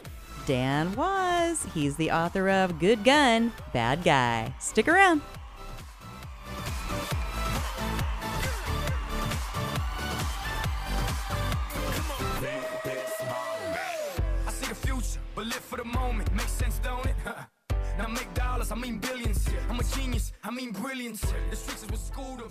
Dan Wos. He's the author of Good Gun, Bad Guy. Stick around. Now make dollars, I mean billions. I'm a genius, I mean brilliance. The streets is what schooled them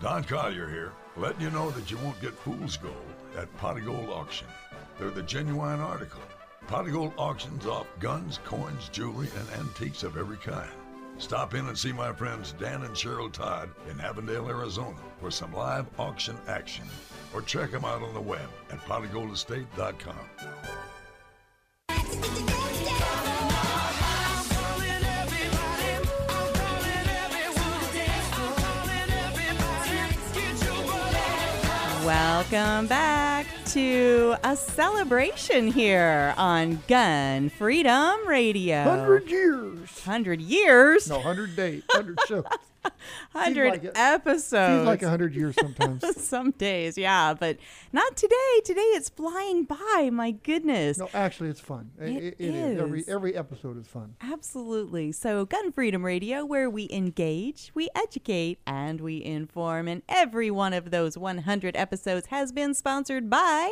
Don Collier here, letting you know that you won't get fool's gold at Pot of Gold Auction. They're the genuine article. Pot of Gold auctions off guns, coins, jewelry, and antiques of every kind. Stop in and see my friends Dan and Cheryl Todd in Avondale, Arizona for some live auction action. Or check them out on the web at potofgoldestate.com. Welcome back to a celebration here on Gun Freedom Radio. 100 years. 100 years? No, 100 days, 100 shows. 100 like it- episodes. Seems like 100 years sometimes. Some days, yeah, but not today. Today it's flying by. My goodness. No, actually, it's fun. I- It it is. Every, every episode is fun. Absolutely. So, Gun Freedom Radio, where we engage, we educate, and we inform. And every one of those 100 episodes has been sponsored by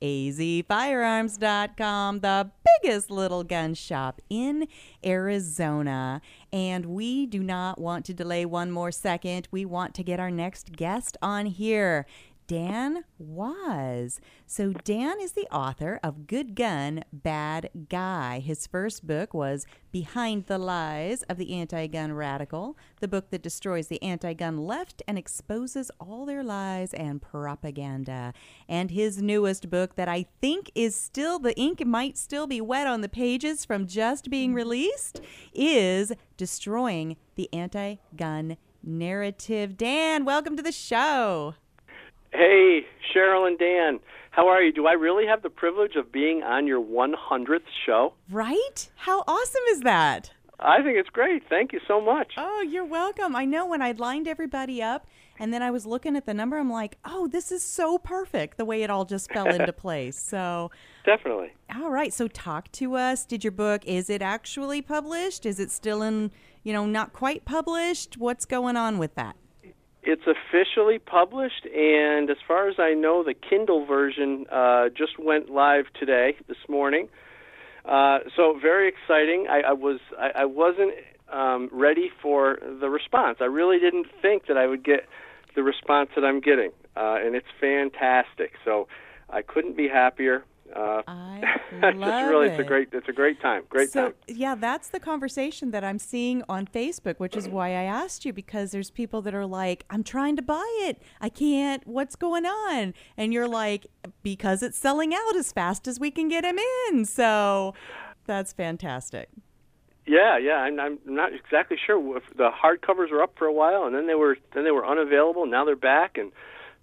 azfirearms.com, the biggest little gun shop in Arizona. And we do not want to delay one more second. We want to get our next guest on here. Dan Wos. So, Dan is the author of Good Gun, Bad Guy. His first book was Behind the Lies of the Anti Gun Radical, the book that destroys the anti gun left and exposes all their lies and propaganda. And his newest book, that I think is still, the ink might still be wet on the pages from just being mm-hmm. released, is Destroying the Anti Gun Narrative. Dan, welcome to the show. Hey, Cheryl and Dan. How are you? Do I really have the privilege of being on your 100th show? Right? How awesome is that? I think it's great. Thank you so much. Oh, you're welcome. I know when I lined everybody up and then I was looking at the number, I'm like, oh, this is so perfect the way it all just fell into place. So, Definitely. all right. So, talk to us. Did your book, is it actually published? Is it still in, you know, not quite published? What's going on with that? It's officially published, and as far as I know, the Kindle version uh, just went live today, this morning. Uh, so very exciting. I, I was I, I wasn't um, ready for the response. I really didn't think that I would get the response that I'm getting, uh, and it's fantastic. So I couldn't be happier. Uh, just love really, it's a great it's a great time. Great so, time. yeah, that's the conversation that I'm seeing on Facebook, which is why I asked you because there's people that are like, I'm trying to buy it. I can't. What's going on? And you're like, because it's selling out as fast as we can get them in. So that's fantastic. Yeah, yeah. I'm, I'm not exactly sure if the hardcovers were up for a while, and then they were then they were unavailable. Now they're back, and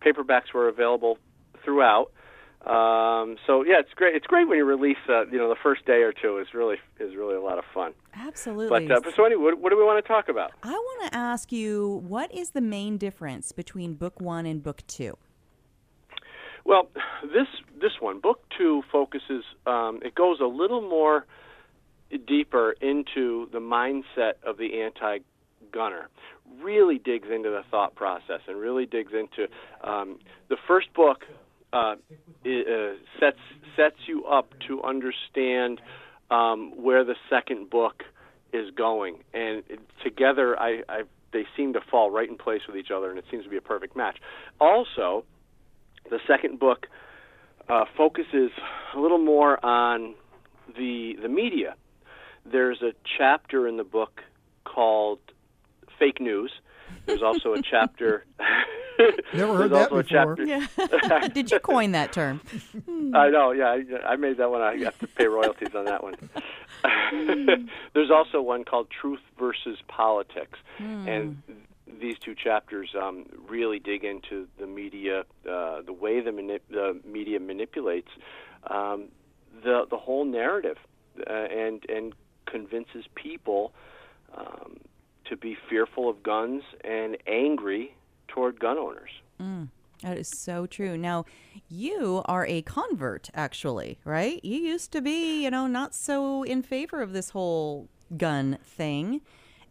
paperbacks were available throughout. Um, so yeah, it's great. It's great when you release, uh, you know, the first day or two is really is really a lot of fun. Absolutely. But, uh, so anyway, what, what do we want to talk about? I want to ask you what is the main difference between book one and book two? Well, this this one, book two, focuses. Um, it goes a little more deeper into the mindset of the anti-gunner. Really digs into the thought process and really digs into um, the first book. Uh, i- uh, sets sets you up to understand um, where the second book is going, and it, together, I, I they seem to fall right in place with each other, and it seems to be a perfect match. Also, the second book uh, focuses a little more on the the media. There's a chapter in the book called "Fake News," there's also a chapter. Never heard there's that before. chapter. Did you coin that term? I know, yeah, I, I made that one. I have to pay royalties on that one. There's also one called Truth versus Politics, Hmm. and these two chapters um, really dig into the media, uh, the way the, manip- the media manipulates um, the the whole narrative, uh, and and convinces people um, to be fearful of guns and angry toward gun owners. Mm, that is so true. Now, you are a convert, actually, right? You used to be, you know, not so in favor of this whole gun thing,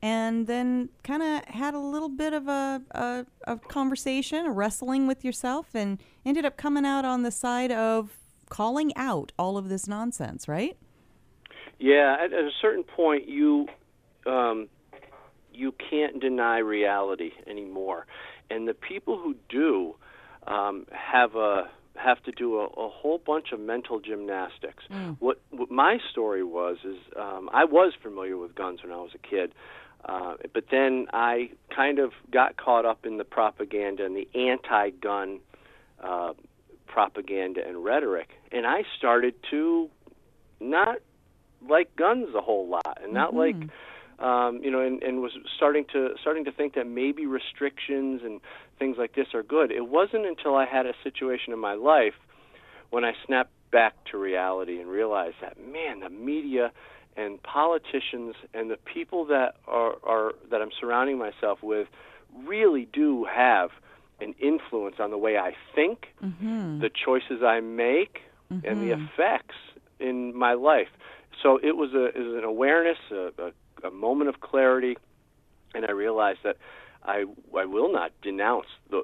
and then kind of had a little bit of a, a, a conversation, a wrestling with yourself, and ended up coming out on the side of calling out all of this nonsense, right? Yeah, at, at a certain point, you um, you can't deny reality anymore, and the people who do um, have a have to do a, a whole bunch of mental gymnastics. What, what my story was is um, I was familiar with guns when I was a kid, uh, but then I kind of got caught up in the propaganda and the anti-gun uh, propaganda and rhetoric, and I started to not like guns a whole lot, and not like um, you know, and, and was starting to starting to think that maybe restrictions and things like this are good. It wasn't until I had a situation in my life when I snapped back to reality and realized that man, the media and politicians and the people that are, are that I'm surrounding myself with really do have an influence on the way I think, Mm-hmm. the choices I make, and the Mhm. effects in my life. So it was a it was an awareness, a, a, a moment of clarity, and I realized that I I will not denounce the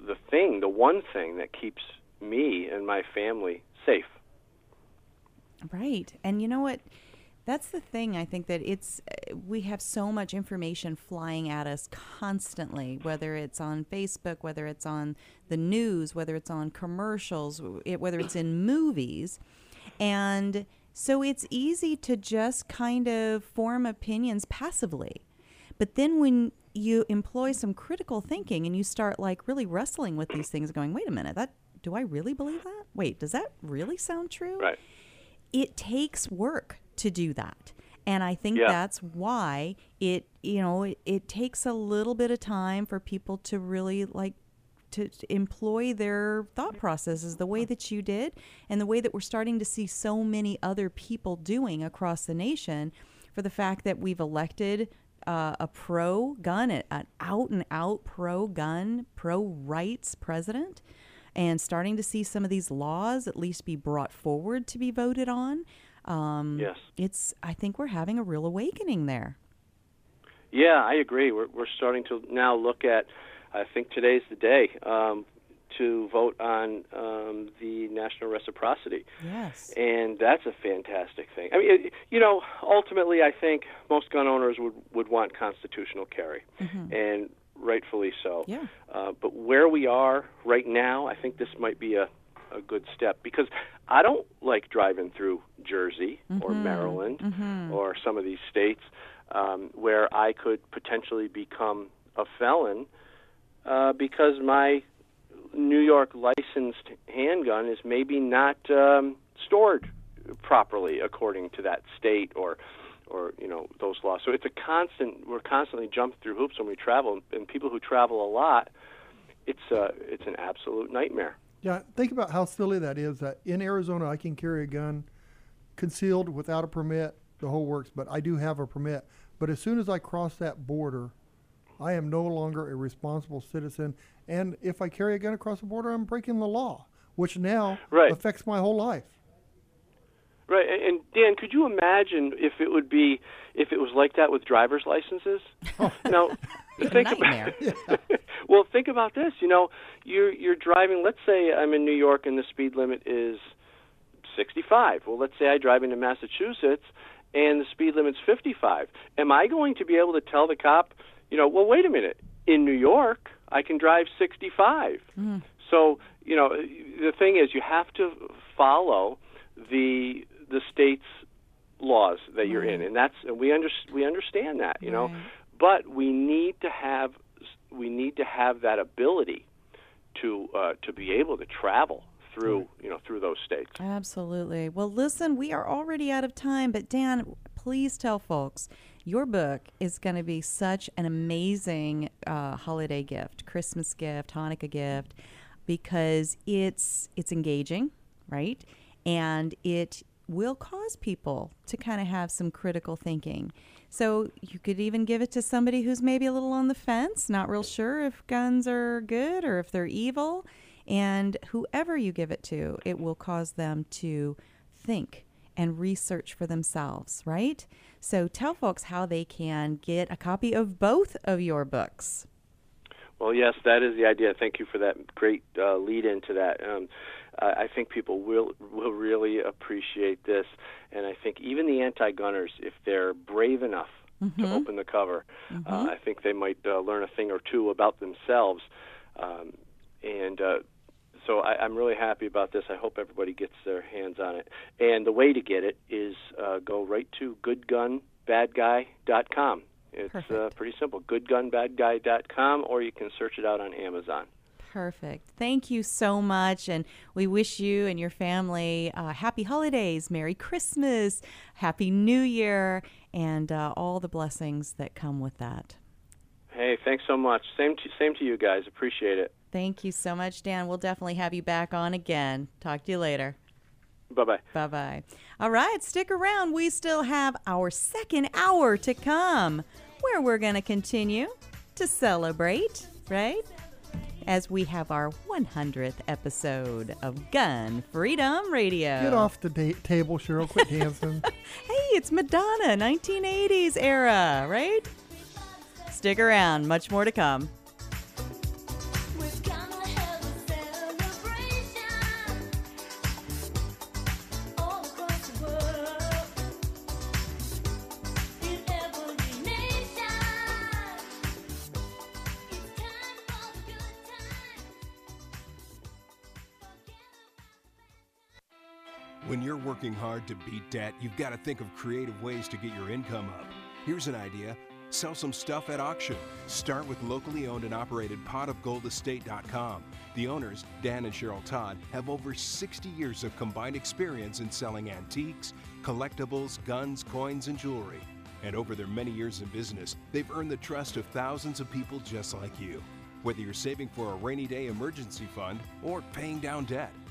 the thing, the one thing that keeps me and my family safe. Right. And you know what? That's the thing. I think that it's we have so much information flying at us constantly, whether it's on Facebook, whether it's on the news, whether it's on commercials, whether it's in movies. And so it's easy to just kind of form opinions passively. But then when you employ some critical thinking and you start like really wrestling with these things going, "Wait a minute, that do I really believe that? Wait, does that really sound true?" Right. it takes work to do that. And I think Yeah. that's why it, you know, it, it takes a little bit of time for people to really like to, employ their thought processes the way that you did and the way that we're starting to see so many other people doing across the nation for the fact that we've elected uh, a pro gun, an out and out pro gun, pro rights president and starting to see some of these laws at least be brought forward to be voted on. Um, Yes. It's, I think we're having a real awakening there. Yeah, I agree. We're we're starting to now look at. I think today's the day um, to vote on um, the national reciprocity. Yes. and that's a fantastic thing. I mean, it, you know, ultimately, I think most gun owners would would want constitutional carry, and rightfully so. Yeah. Uh, but where we are right now, I think this might be a a good step because I don't like driving through Jersey or Mhm. Maryland Mhm. or some of these states um, where I could potentially become a felon uh, because my New York licensed handgun is maybe not um, stored properly according to that state or or you know those laws. So it's a constant. We're constantly jumping through hoops when we travel, and people who travel a lot, it's uh, it's an absolute nightmare. Yeah, think about how silly that is. That in Arizona, I can carry a gun concealed without a permit, the whole works. But I do have a permit. But as soon as I cross that border, I am no longer a responsible citizen. And if I carry a gun across the border, I'm breaking the law, which now Right. affects my whole life. Right, and, and Dan, could you imagine if it would be if it was like that with driver's licenses? Oh. now, think nightmare. about well, think about this. You know, you're you're driving. Let's say I'm in New York and the speed limit is 65. Well, let's say I drive into Massachusetts and the speed limit's 55. Am I going to be able to tell the cop, you know, well, wait a minute, in New York I can drive 65. So, you know, the thing is, you have to follow the the state's laws that you're in, and that's and we under, we understand that, you know, but we need to have we need to have that ability to uh, to be able to travel through you know through those states. Absolutely. Well, listen, we are already out of time, but Dan, please tell folks your book is going to be such an amazing uh, holiday gift, Christmas gift, Hanukkah gift, because it's it's engaging, right? And it will cause people to kind of have some critical thinking. So you could even give it to somebody who's maybe a little on the fence, not real sure if guns are good or if they're evil. And whoever you give it to, it will cause them to think and research for themselves, right? So tell folks how they can get a copy of both of your books. Well, yes, that is the idea. Thank you for that great uh, lead into that. Um, I think people will will really appreciate this, and I think even the anti-gunners, if they're brave enough Mm-hmm. to open the cover, Mhm. uh, I think they might uh, learn a thing or two about themselves. Um, and uh, so I, I'm really happy about this. I hope everybody gets their hands on it. And the way to get it is uh, go right to goodgunbadguy.com. It's uh, pretty simple, goodgunbadguy.com, or you can search it out on Amazon. Perfect. Thank you so much. And we wish you and your family uh, happy holidays, Merry Christmas, Happy New Year, and uh, all the blessings that come with that. Hey, thanks so much. Same to, same to you guys. Appreciate it. Thank you so much, Dan. We'll definitely have you back on again. Talk to you later. Bye bye. Bye bye. All right, stick around. We still have our second hour to come where we're going to continue to celebrate, right? As we have our 100th episode of Gun Freedom Radio. Get off the da- table, Cheryl. Quit dancing. Hey, it's Madonna, 1980s era, right? Stick around, much more to come. Hard to beat debt, you've got to think of creative ways to get your income up. Here's an idea sell some stuff at auction. Start with locally owned and operated potofgoldestate.com. The owners, Dan and Cheryl Todd, have over 60 years of combined experience in selling antiques, collectibles, guns, coins, and jewelry. And over their many years in business, they've earned the trust of thousands of people just like you. Whether you're saving for a rainy day emergency fund or paying down debt,